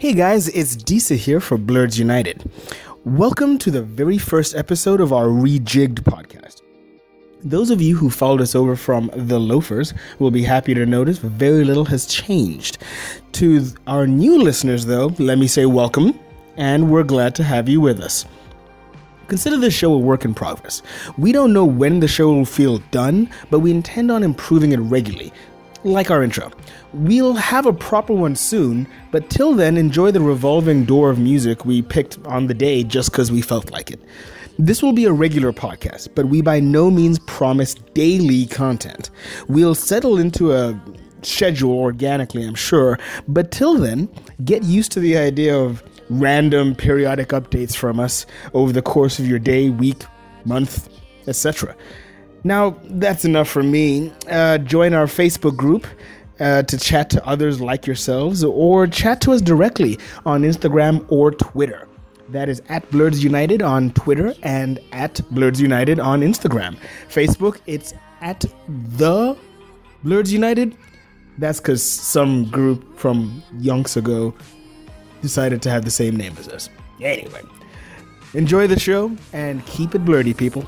Hey guys, it's Disa here for Blurs United. Welcome to the very first episode of our Rejigged podcast. Those of you who followed us over from The Loafers will be happy to notice very little has changed. To our new listeners, though, let me say welcome, and we're glad to have you with us. Consider this show a work in progress. We don't know when the show will feel done, but we intend on improving it regularly, like our intro. We'll have a proper one soon, but till then, enjoy the revolving door of music we picked on the day just because we felt like it. This will be a regular podcast, but we by no means promise daily content. We'll settle into a schedule organically, I'm sure, but till then, get used to the idea of random periodic updates from us over the course of your day, week, month, etc. Now, that's enough for me. Uh, join our Facebook group uh, to chat to others like yourselves or chat to us directly on Instagram or Twitter. That is at Blurs United on Twitter and at Blurs United on Instagram. Facebook, it's at the Blurs United. That's because some group from yonks ago decided to have the same name as us. Anyway, enjoy the show and keep it blurty, people.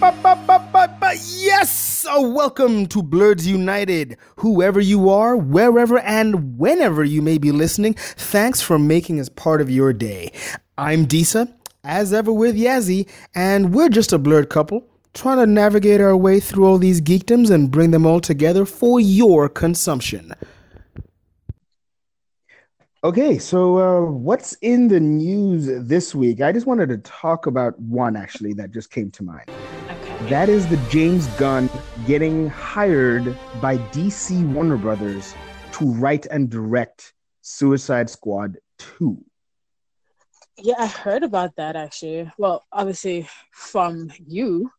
Yes! Oh, welcome to Blurs United. Whoever you are, wherever and whenever you may be listening, thanks for making us part of your day. I'm Disa, as ever with Yazzie, and we're just a blurred couple trying to navigate our way through all these geekdoms and bring them all together for your consumption. Okay, so uh, what's in the news this week? I just wanted to talk about one actually that just came to mind. That is the James Gunn getting hired by DC Warner Brothers to write and direct Suicide Squad 2. Yeah, I heard about that actually. Well, obviously from you,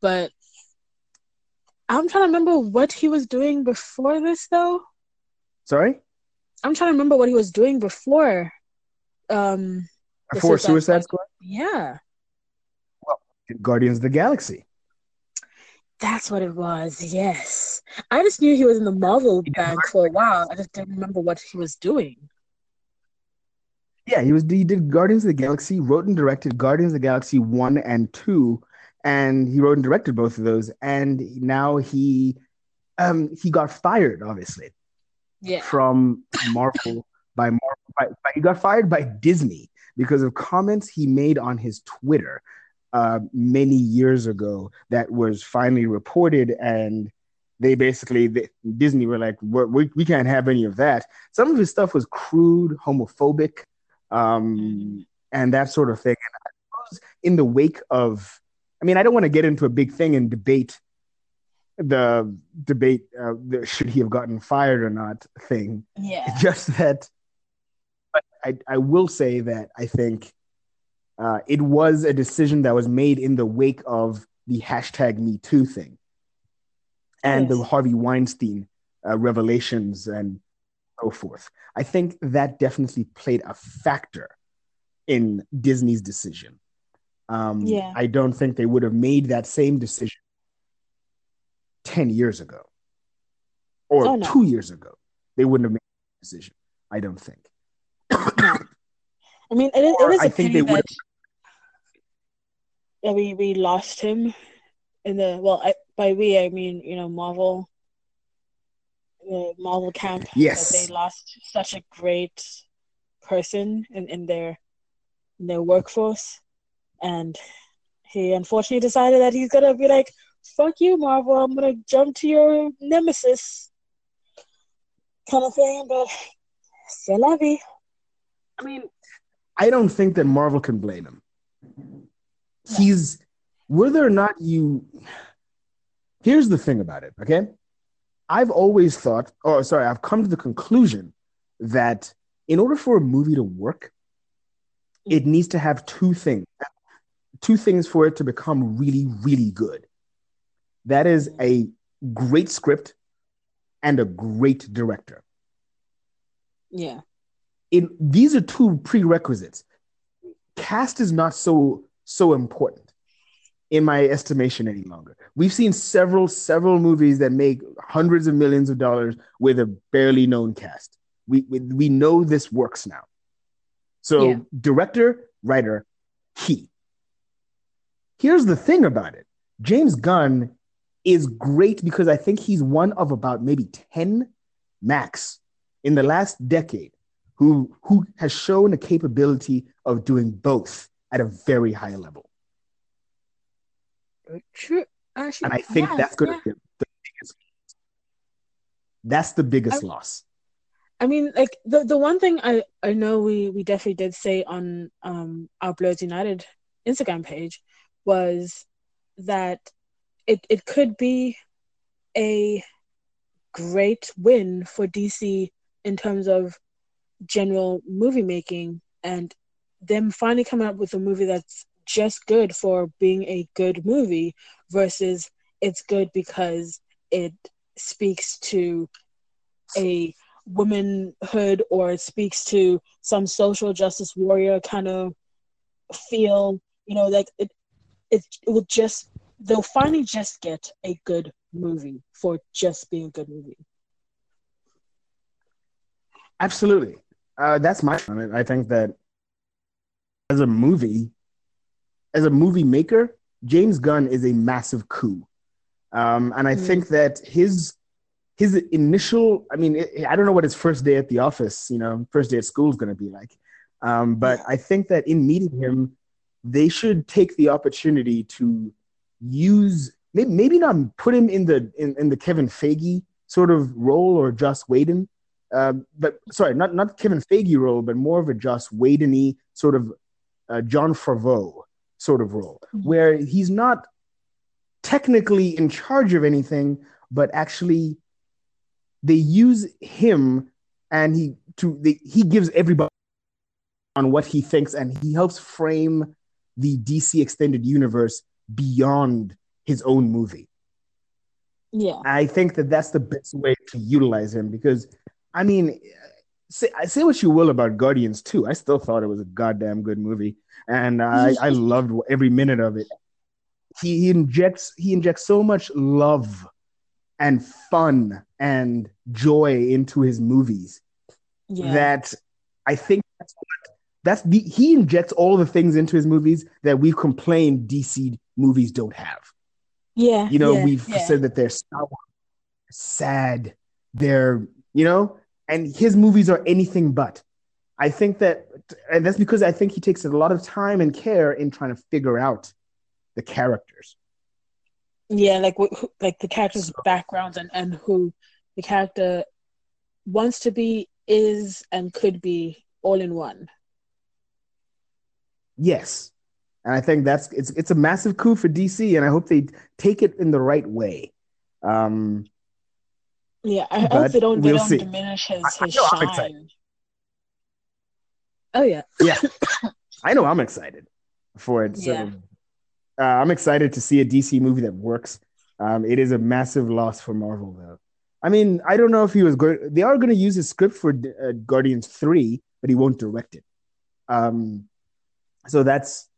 but I'm trying to remember what he was doing before this, though. Sorry, I'm trying to remember what he was doing before. Um, before Suicide Squad, Yeah, Guardians of the Galaxy. that's what it was. Yes, I just knew he was in the Marvel band for a while. I just didn't remember what he was doing. Yeah, he was. He did Guardians of the Galaxy, wrote and directed Guardians of the Galaxy one and two, and he wrote and directed both of those. And now he, um, he got fired, obviously, Yeah, from Marvel by Marvel. By, by, he got fired by Disney because of comments he made on his Twitter uh, many years ago that was finally reported, and they basically they, Disney were like, we we can't have any of that. Some of his stuff was crude, homophobic, um, and that sort of thing. And I suppose in the wake of, I mean, I don't want to get into a big thing and debate the debate uh, the, should he have gotten fired or not thing yeah, just that but I, I will say that i think uh, it was a decision that was made in the wake of the hashtag me too thing and the harvey weinstein uh, revelations and so forth i think that definitely played a factor in disney's decision um, Yeah. i don't think they would have made that same decision 10 years ago or Oh, no. two years ago they wouldn't have made that decision i don't think no. I mean, it, Or it is a I think pity they would that that we we lost him in the well. I, by we, I mean you know Marvel, the Marvel camp. that Yes. they lost such a great person in, in their in their workforce, and he unfortunately decided that he's gonna be like, "Fuck you, Marvel! I'm gonna jump to your nemesis." Kind of thing, but c'est la vie. I mean, I don't think that Marvel can blame him. He's whether or not you. Here's the thing about it, okay? I've always thought, oh, sorry, I've come to the conclusion that in order for a movie to work, it needs to have two things. Two things for it to become really, really good. That is a great script and a great director. Yeah. It these are two prerequisites. Cast is not so so important in my estimation any longer. We've seen several several movies that make hundreds of millions of dollars with a barely known cast. We we, we know this works now. So Yeah. director, writer, key. Here's the thing about it. James Gunn is great because I think he's one of about maybe 10 max in the last decade who who has shown the capability of doing both at a very high level. True. Actually, And I think yeah, that's going yeah. to be the biggest. That's the biggest I- loss. I mean, like the the one thing I I know we we definitely did say on um our Blurs United Instagram page was that it it could be a great win for DC in terms of general movie making and them finally coming up with a movie that's just good for being a good movie versus it's good because it speaks to a womanhood or it speaks to some social justice warrior kind of feel you know like it it, it will just they'll finally just get a good movie for just being a good movie Absolutely. Uh, that's my comment. I think that as a movie, as a movie maker, James Gunn is a massive coup. Um, and I Mm. think that his his initial, I mean, it, I don't know what his first day at the office, you know, first day at school is going to be like. Um, but I think that in meeting him, they should take the opportunity to use maybe, maybe not put him in the in, in the Kevin Feige sort of role or Joss Whedon, um, but sorry, not not Kevin Feige role, but more of a Joss Whedon-y sort of uh, Jon Favreau sort of role, Mhm. where he's not technically in charge of anything, but actually they use him and he to they, he gives everybody on what he thinks, and he helps frame the DC extended universe beyond his own movie. Yeah. I think that that's the best way to utilize him because, I mean, say, say what you will about Guardians 2. I still thought it was a goddamn good movie. And I, I loved every minute of it. He, he injects he injects so much love and fun and joy into his movies Yeah. that I think that's what that's the he injects all the things into his movies that we've complained DC movies don't have. yeah. You know, yeah, we've yeah. said that they're sour, sad, they're you know, and his movies are anything but. I think that, and that's because I think he takes a lot of time and care in trying to figure out the characters. yeah like who- like the character's backgrounds and and who the character wants to be is and could be all in one Yes, and I think that's it's it's a massive coup for DC, and I hope they take it in the right way. Um, yeah i, I But hope they don't we'll they don't see. diminish his, I- I his I'm shine excited. oh yeah yeah, I know I'm excited for it. So, Yeah. uh, I'm excited to see a DC movie that works. Um, it is a massive loss for Marvel, though. I mean, I don't know if he was going. They are going to use his script for uh, Guardians Three, but he won't direct it. Um, so that's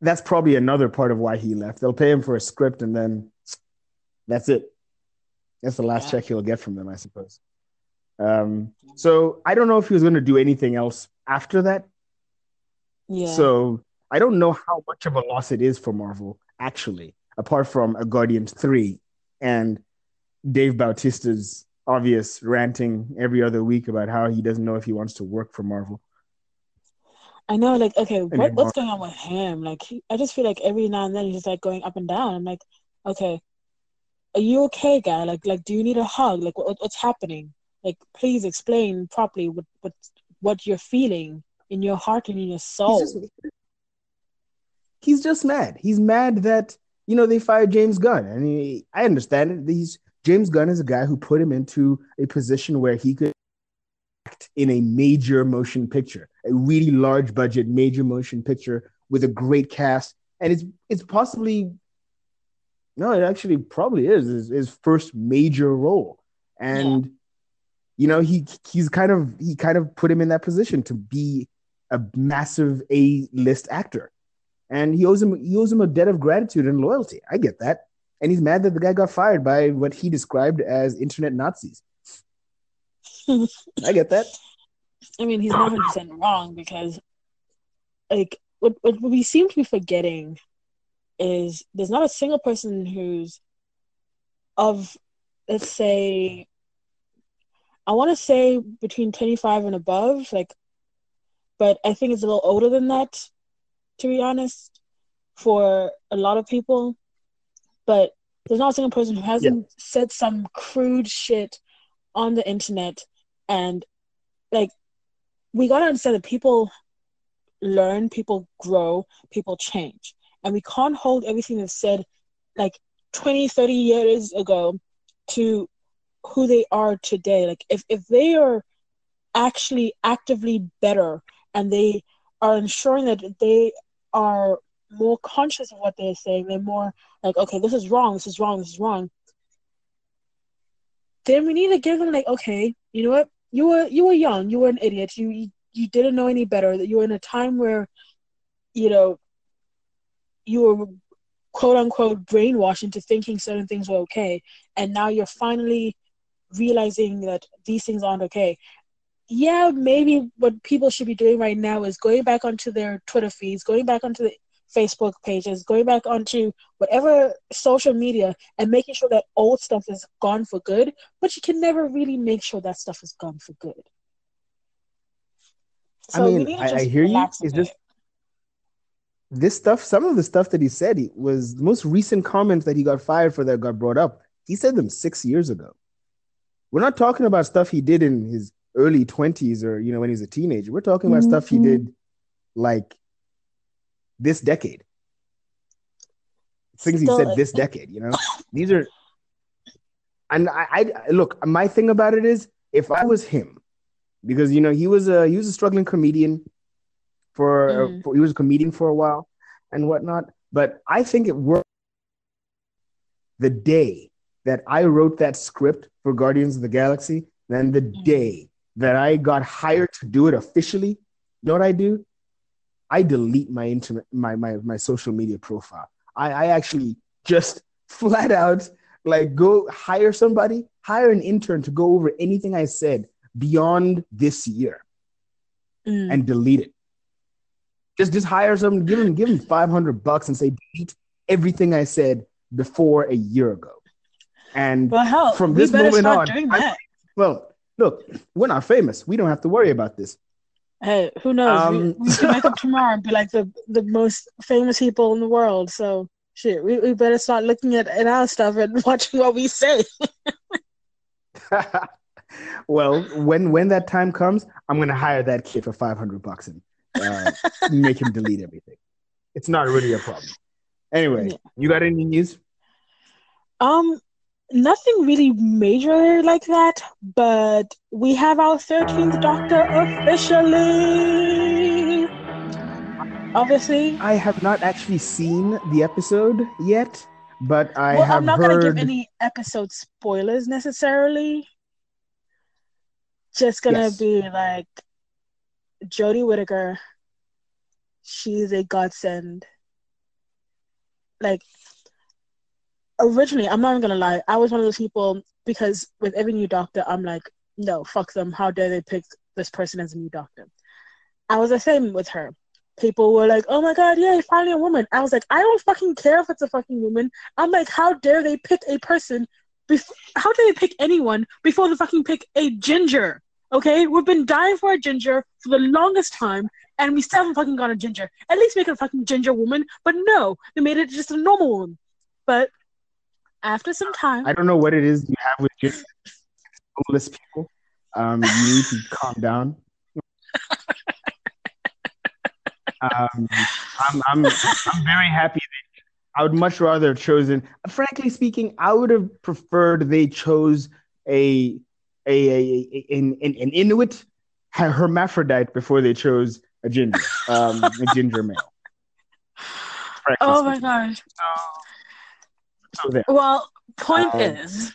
that's probably another part of why he left. They'll pay him for a script, and then that's it. That's the last Yeah. check he'll get from them, I suppose. Um, so I don't know if he was going to do anything else after that. yeah So I don't know how much of a loss it is for Marvel, actually, apart from a Guardians 3 and Dave Bautista's obvious ranting every other week about how he doesn't know if he wants to work for Marvel. I know, like, okay, what, what's going on with him? Like, he, I just feel like every now and then he's just like going up and down. I'm like, okay, are you okay, guy? Like, like, do you need a hug? Like, what, what's happening? Like, please explain properly what, what, what you're feeling in your heart and in your soul. He's just, he's just mad. He's mad that, you know, they fired James Gunn. And he, I understand it. He's, James Gunn is a guy who put him into a position where he could act in a major motion picture, a really large budget major motion picture with a great cast. And it's it's possibly no, it actually probably is his, his first major role. And you know, he he's kind of he kind of put him in that position to be a massive A list actor. And he owes him he owes him a debt of gratitude and loyalty. I get that. And he's mad that the guy got fired by what he described as internet Nazis. I get that. I mean, he's not 100% wrong because, like, what, what we seem to be forgetting is there's not a single person who's of, let's say, I want to say between 25 and above, like, but I think it's a little older than that, to be honest, for a lot of people. But there's not a single person who hasn't said some crude shit on the internet and like we gotta understand that people learn, people grow, people change. And we can't hold everything that's said like 20, 30 years ago to who they are today. Like if, if they are actually actively better and they are ensuring that they are more conscious of what they're saying, they're more like, okay, this is wrong, this is wrong, this is wrong. Then we need to give them like, okay, you know what? You were you were young, you were an idiot, you you, you didn't know any better. That you were in a time where, you know, you were quote unquote brainwashed into thinking certain things were okay, and now you're finally realizing that these things aren't okay. Yeah, maybe what people should be doing right now is going back onto their Twitter feeds, going back onto the Facebook pages, going back onto whatever social media and making sure that old stuff is gone for good, but you can never really make sure that stuff is gone for good. I mean, we need to I- I hear you. It's just- This stuff, some of the stuff that he said he was the most recent comments that he got fired for that got brought up. He said them six years ago. We're not talking about stuff he did in his early 20s or you know when he was a teenager. We're talking about stuff he Mhm. did like this decade. Things he said like- this decade, you know? These are and I, I look, my thing about it is if I was him, because you know, he was a he was a struggling comedian for, Mhm. for he was a comedian for a while and whatnot. But I think it worked the day that I wrote that script for Guardians of the Galaxy than the Mm. day that I got hired to do it officially. You know what I do? I delete my internet, my my my social media profile. I, I actually just flat out like go hire somebody, hire an intern to go over anything I said beyond this year Mm. and delete it. Just just hire someone, give him give him five hundred bucks and say delete everything I said before a year ago. And well, hell, from this moment on, I- well, look, we're not famous. We don't have to worry about this. Hey, who knows? Um, we, we can wake up tomorrow and be like the, the most famous people in the world. So shit, we, we better start looking at, at our stuff and watching what we say. well, when when that time comes, I'm gonna hire that kid for five hundred bucks and uh, make him delete everything. It's not really a problem. Anyway, Yeah. you got any news? Um, nothing really major like that, but we have our thirteenth Doctor officially. Obviously, I have not actually seen the episode yet, but I well, have I'm not heard. gonna give any episode spoilers necessarily. Just gonna Yes. be like Jodie Whittaker. She's a godsend. Like originally, I'm not even gonna lie. I was one of those people because with every new doctor, I'm like, no, fuck them. How dare they pick this person as a new doctor? I was the same with her. People were like, oh my god, yeah, finally a woman. I was like, I don't fucking care if it's a fucking woman. I'm like, how dare they pick a person? Bef- how dare they pick anyone before they fucking pick a ginger? Okay, we've been dying for a ginger for the longest time, and we still haven't fucking got a ginger. At least make it a fucking ginger woman. But no, they made it just a normal woman. But after some time, I don't know what it is you have with just soulless people. Um, you need to calm down. Um, I'm, I'm, I'm very happy. That I would much rather have chosen. Frankly speaking, I would have preferred they chose a a, a, a an, an, Inuit hermaphrodite before they chose a ginger, um, a ginger male. Oh my gosh. So, so. Well, point Um, is,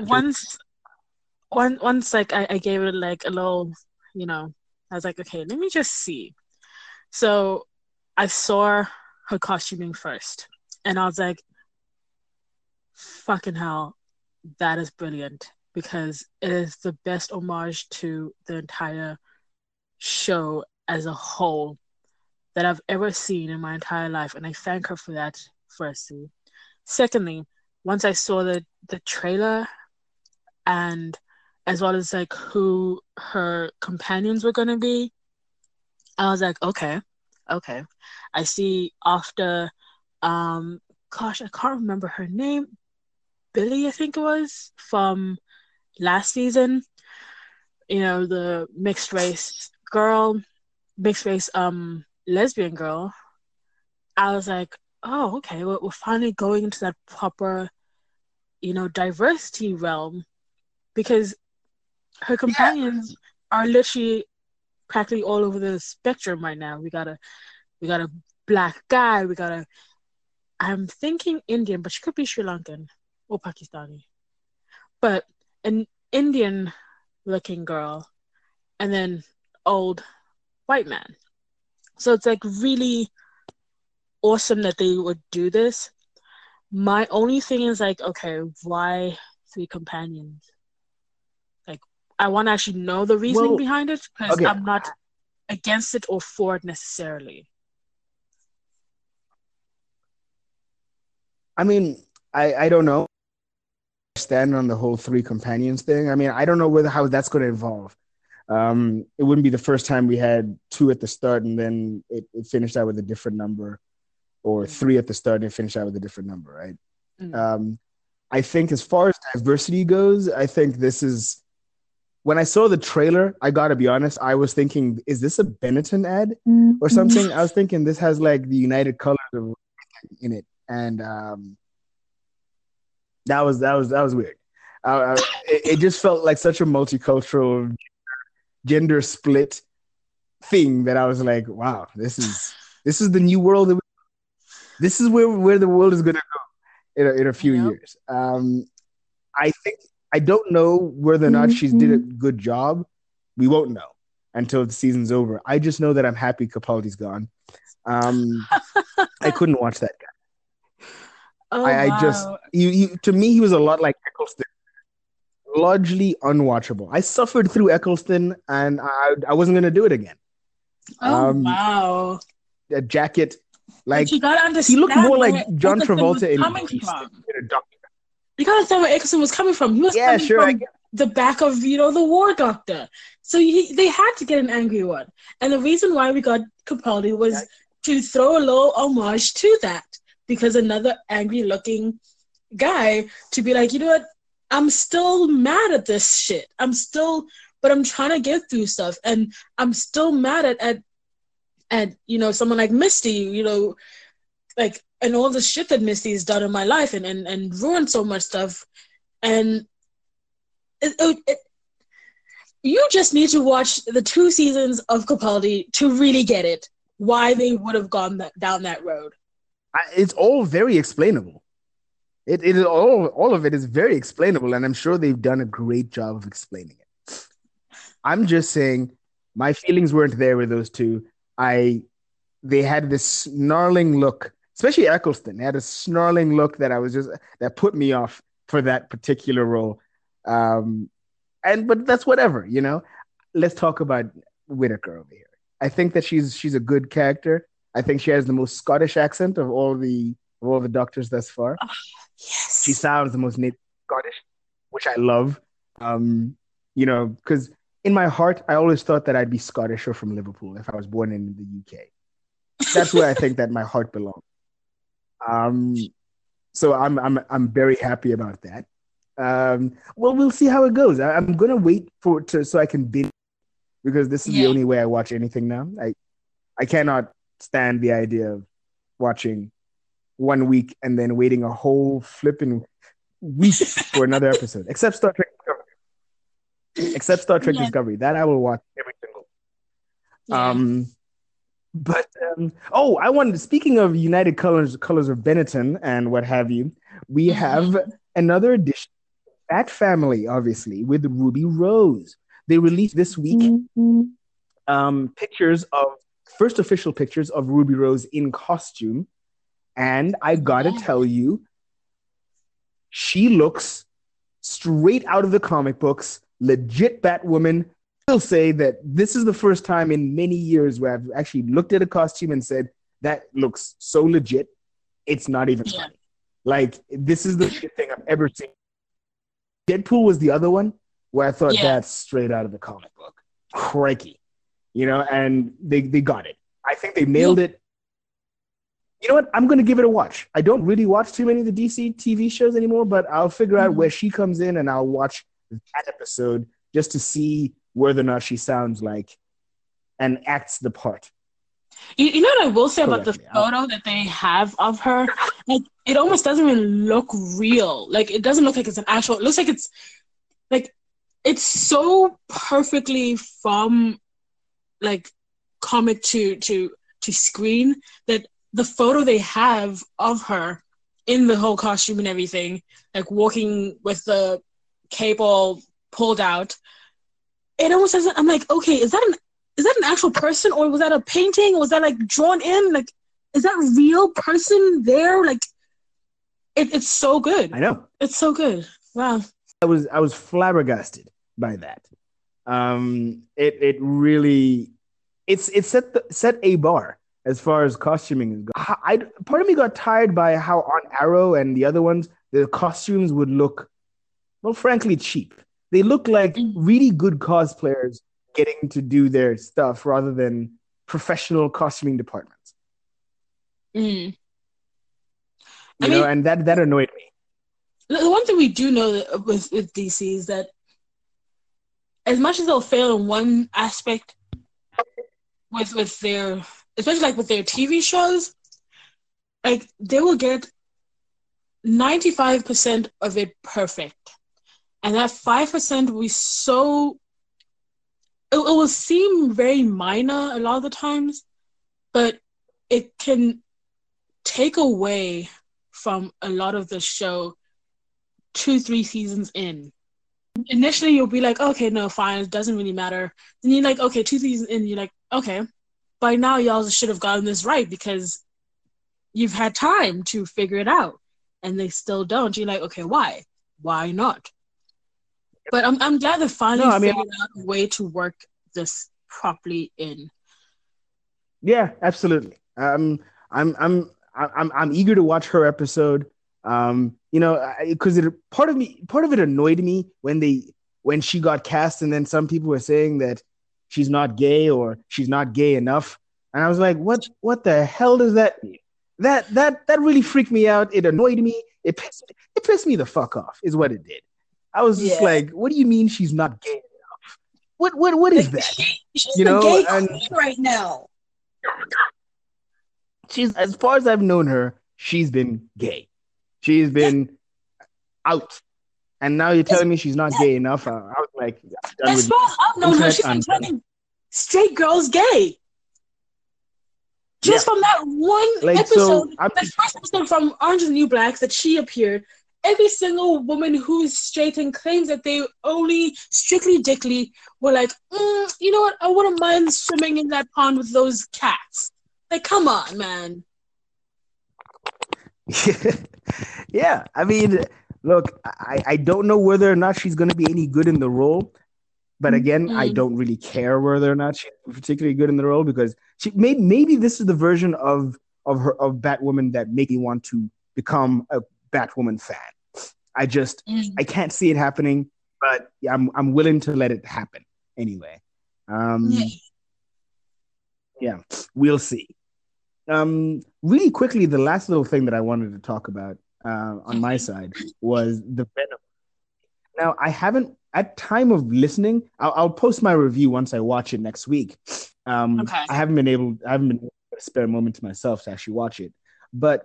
once one once like I, I gave it like a little you know i was like okay let me just see so i saw her costuming first and i was like fucking hell that is brilliant because it is the best homage to the entire show as a whole that i've ever seen in my entire life and i thank her for that firstly. Secondly once i saw the the trailer and as well as like who her companions were going to be i was like okay okay. I see after um gosh i can't remember her name. Billy i think it was from last season you know the mixed race girl mixed race um lesbian girl i was like oh okay we're, we're finally going into that proper you know diversity realm because her companions are literally practically all over the spectrum right now. We got a we got a black guy, we got a I'm thinking Indian, but she could be Sri Lankan or Pakistani. But an Indian looking girl and then old white man. So it's like really awesome that they would do this. My only thing is like, okay, why three companions? Like, I want to actually know the reasoning Well, behind it because okay. I'm not against it or for it necessarily. I mean, I I don't know. Stand on the whole three companions thing. I mean, I don't know whether how that's going to evolve. Um, it wouldn't be the first time we had two at the start and then it, it finished out with a different number, or three at the start and finished out with a different number, right? Mm. Um, I think as far as diversity goes, I think this is. When I saw the trailer, I gotta be honest, I was thinking, is this a Benetton ad? or something. I was thinking this has like the United Colors of in it, and um, that was that was that was weird. Uh, it, it just felt like such a multicultural, gender split thing that I was like, wow, this is this is the new world. That we, this is where where the world is gonna go in a, in a few Yeah. years. Um, I think I don't know whether or not she's did a Mm-hmm. good job. We won't know until the season's over. I just know that I'm happy Capaldi's gone. Um, I couldn't watch that guy. Oh, I, I just you, you to me he was a lot like Eccleston, largely unwatchable. I suffered through Eccleston, and I I wasn't gonna do it again. Oh um, wow. That jacket, like But you gotta he looked more like John Eccleston Travolta in coming from. a doctor. You gotta understand where Eccleston was coming from. He was Yeah, coming sure. From the back of you know the war doctor. So he, they had to get an angry one, and the reason why we got Capaldi was Yeah. to throw a little homage to that because another angry-looking guy to be like, you know what, I'm still mad at this shit. I'm still, but I'm trying to get through stuff, and I'm still mad at at at you know someone like Missy, you know, like and all the shit that Missy has done in my life and and, and ruined so much stuff, and it, it, it, you just need to watch the two seasons of Capaldi to really get it why they would have gone that, down that road. I, it's all very explainable. It it all all of it is very explainable, and I'm sure they've done a great job of explaining it. I'm just saying, my feelings weren't there with those two. I they had this snarling look, especially Eccleston. They had a snarling look that I was just that put me off for that particular role. Um, and but that's whatever, you know. Let's talk about Whittaker over here. I think that she's she's a good character. I think she has the most Scottish accent of all the of all the doctors thus far. Yes. She sounds the most native Scottish, which I love. Um, you know, because in my heart, I always thought that I'd be Scottish or from Liverpool if I was born in the UK. That's where I think that my heart belongs. Um, so I'm I'm I'm very happy about that. Um, well, we'll see how it goes. I, I'm gonna wait for to so I can binge because this is the only way I watch anything now. I I cannot stand the idea of watching one week and then waiting a whole flipping week for another episode, except Star Trek Discovery. Except Star Trek Yeah. Discovery, that I will watch every single. Yeah. Um, but um, oh, I wanted. Speaking of United Colors, Colors of Benetton and what have you, we Mhm. have another edition. That family, obviously, with Ruby Rose. They released this week um, pictures of first official pictures of Ruby Rose in costume, and I gotta Yeah. tell you, she looks straight out of the comic books, legit Batwoman. I'll say that this is the first time in many years where I've actually looked at a costume and said that looks so legit, it's not even Yeah. funny. Like this is the shit thing I've ever seen. Deadpool was the other one where I thought Yeah. that's straight out of the comic book. Crikey. You know, and they, they got it. I think they nailed it. You know what? I'm going to give it a watch. I don't really watch too many of the DC TV shows anymore, but I'll figure out Mhm. where she comes in and I'll watch that episode just to see whether or not she sounds like and acts the part. You, you know what I will say about the. Photo that they have of her? Like, it almost doesn't even look real. Like, it doesn't look like it's an actual. It looks like it's like it's so perfectly from like comic to to to screen that the photo they have of her in the whole costume and everything, like walking with the cape all pulled out, it almost doesn't. I'm like, okay, is that an is that an actual person or was that a painting or was that like drawn in like is that real person there like it, it's so good I know. it's so good wow I was I was flabbergasted by that. Um, it it really it's it set the, set a bar as far as costuming is. go- I, part of me got tired by how on Arrow and the other ones the costumes would look, well, frankly, cheap. They look like Mm. really good cosplayers getting to do their stuff rather than professional costuming departments. mm. You I know, mean- and that that annoyed me. the one thing we do know with with dc is that as much as they'll fail in one aspect with with their especially like with their tv shows like they will get 95% of it perfect and that 5% will be so it, it will seem very minor a lot of the times but it can take away from a lot of the show two, three seasons in. Initially, you'll be like, okay, no, fine, it doesn't really matter. Then you're like, okay, two seasons in, you're like, okay, by now y'all should have gotten this right because you've had time to figure it out, and they still don't. You're like, okay, why? Why not? But I'm I'm glad they finally no, I mean, figured out a way to work this properly in. Yeah, absolutely. Um, I'm I'm I'm I'm eager to watch her episode. Um, you know, because it part of me part of it annoyed me when they when she got cast, and then some people were saying that she's not gay or she's not gay enough, and I was like, what what the hell does that mean? That that that really freaked me out. It annoyed me. It pissed it pissed me the fuck off. Is what it did. I was just yeah. like, what do you mean she's not gay enough? What what what is that? she's you know, gay and, right now. She's as far as I've known her, she's been gay. She's been out. And now you're telling me she's not gay enough. I, I was like, as far as I've known her, she's been telling straight girls gay. Just yeah. from that one like, episode, so, the first episode from Orange and New Blacks that she appeared, every single woman who's straight and claims that they only strictly dickly were like, mm, you know what? I wouldn't mind swimming in that pond with those cats. Like, come on, man. yeah, I mean, look, I, I don't know whether or not she's going to be any good in the role. But again, mm-hmm. I don't really care whether or not she's particularly good in the role because she may, maybe this is the version of of her of Batwoman that make me want to become a Batwoman fan. I just mm-hmm. I can't see it happening, but I'm I'm willing to let it happen anyway. Um, yeah. yeah, we'll see. Um, really quickly, the last little thing that I wanted to talk about uh, on my side was the Venom. Now, I haven't at time of listening. I'll, I'll post my review once I watch it next week. Um, okay. I haven't been able. I haven't been able to spare a moment to myself to actually watch it, but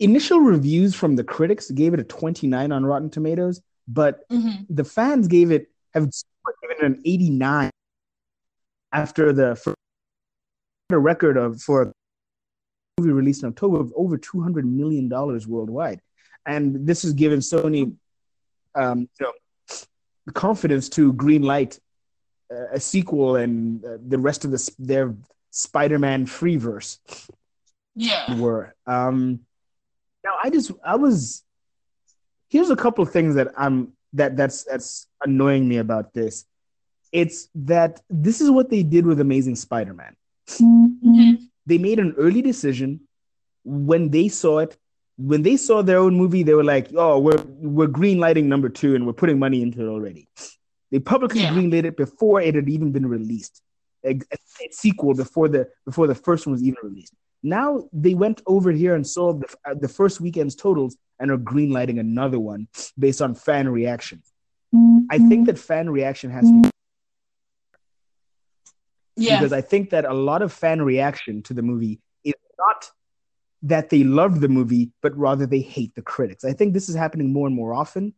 initial reviews from the critics gave it a 29 on Rotten Tomatoes, but mm-hmm. the fans gave it have given it an 89 after the a record of for movie released in October of over 200 million dollars worldwide, and this has given Sony, um, you know, the confidence to green light uh, a sequel and uh, the rest of the their Spider-Man freeverse. Yeah, were um now I just I was here's a couple of things that I'm that that's that's annoying me about this. It's that this is what they did with Amazing Spider-Man. Mm-hmm. They made an early decision when they saw it. When they saw their own movie, they were like, "Oh, we're we're green lighting number two, and we're putting money into it already." They publicly yeah. greenlit it before it had even been released. A, a, sequel before the before the first one was even released. Now they went over here and saw the, uh, the first weekend's totals and are greenlighting another one based on fan reaction. Mm-hmm. I think that fan reaction has to. Yeah. Because I think that a lot of fan reaction to the movie is not that they love the movie, but rather they hate the critics. I think this is happening more and more often.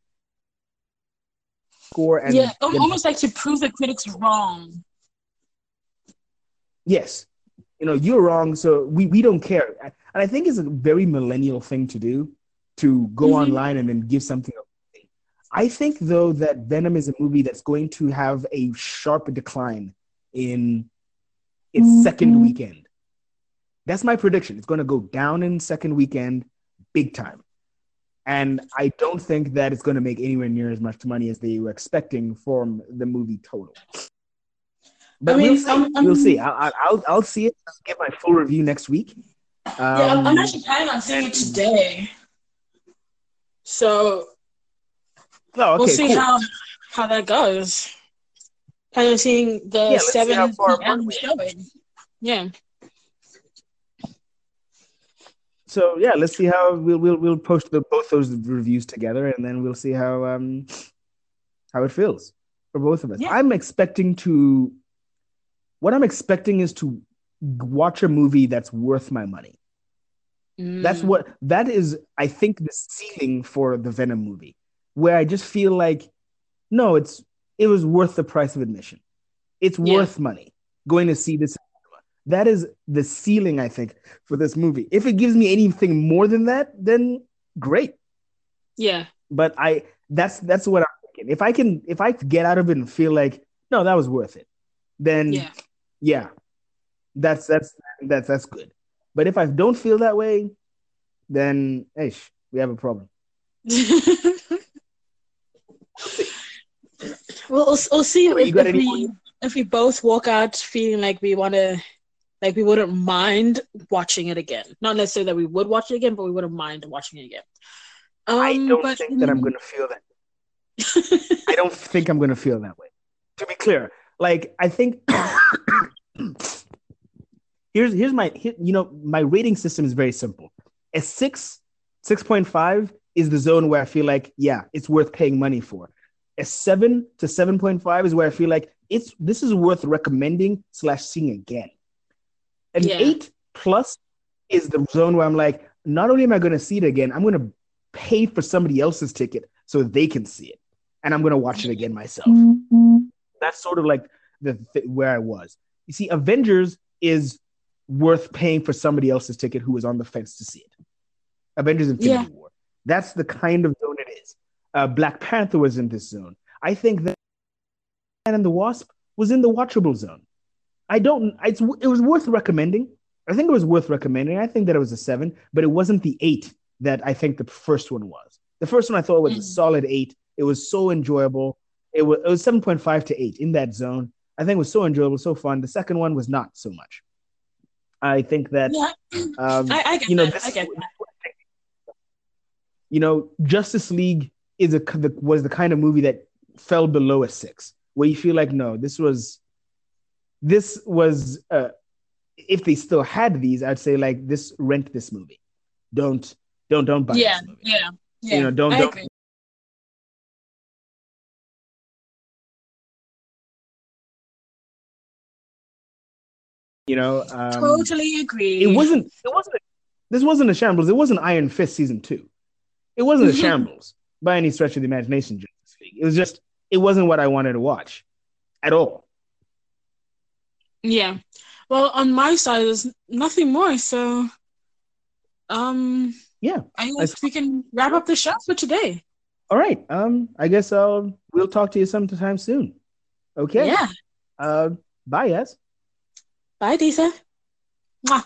Score and yeah, almost like to prove the critics wrong. Yes, you know, you're wrong, so we, we don't care. And I think it's a very millennial thing to do to go mm-hmm. online and then give something away. I think though that Venom is a movie that's going to have a sharp decline in its mm-hmm. second weekend. That's my prediction. It's going to go down in second weekend big time. And I don't think that it's going to make anywhere near as much money as they were expecting from the movie total. But I mean, we'll see. I'm, I'm, we'll see. I'll, I'll, I'll see it. I'll get my full review next week. Um, yeah, I'm, I'm, actually planning on seeing it today. So oh, okay, we'll see cool. how how that goes. Kind of seeing the yeah, seven p.m. showing. Yeah. So yeah, let's see how we'll we'll we'll post the, both those reviews together, and then we'll see how um how it feels for both of us. Yeah. I'm expecting to what I'm expecting is to watch a movie that's worth my money. Mm. That's what that is. I think the ceiling for the Venom movie, where I just feel like, no, it's it was worth the price of admission. It's yeah. worth money going to see this. That is the ceiling, I think, for this movie. If it gives me anything more than that, then great. Yeah, but I that's that's what I'm thinking. If I can if I get out of it and feel like no, that was worth it, then yeah, yeah that's that's that's that's good. But if I don't feel that way, then hey, we have a problem. Well, we'll, we'll see if, if we if we both walk out feeling like we want to, like we wouldn't mind watching it again. Not necessarily that we would watch it again, but we wouldn't mind watching it again. Um, I don't but, think that I'm going to feel that. I don't think I'm going to feel that way. To be clear, like I think here's here's my here, you know my rating system is very simple. A six six point five is the zone where I feel like yeah it's worth paying money for a seven to seven point five is where I feel like it's this is worth recommending slash seeing again. An yeah. eight plus is the zone where I'm like, not only am I going to see it again, I'm going to pay for somebody else's ticket so they can see it, and I'm going to watch it again myself. Mm-hmm. That's sort of like the th- where I was. You see, Avengers is worth paying for somebody else's ticket who was on the fence to see it. Avengers Infinity yeah. War. That's the kind of zone it is uh, Black Panther was in this zone. I think that and the Wasp was in the watchable zone. I don't. It's, it was worth recommending. I think it was worth recommending. I think that it was a seven, but it wasn't the eight that I think the first one was. The first one I thought was mm. a solid eight. It was so enjoyable. It was it was seven point five to eight in that zone. I think it was so enjoyable, so fun. The second one was not so much. I think that yeah. um, I, I you know this, you know Justice League is a was the kind of movie that fell below a six, where you feel like no, this was this was uh, if they still had these, I'd say like this rent this movie. Don't don't don't buy yeah, Yeah, yeah. You know, don't I don't. Agree. You know, um, totally agree. It wasn't. It wasn't. A, this wasn't a shambles. It wasn't Iron Fist season two. It wasn't a shambles by any stretch of the imagination. Justice League. It was just it wasn't what I wanted to watch at all. Yeah. Well, on my side, there's nothing more. So, um, yeah, I guess we can wrap up the show for today. All right. Um, I guess I'll we'll talk to you sometime soon. Okay. Yeah. Uh, bye, yes. Bye, Disa. Mwah.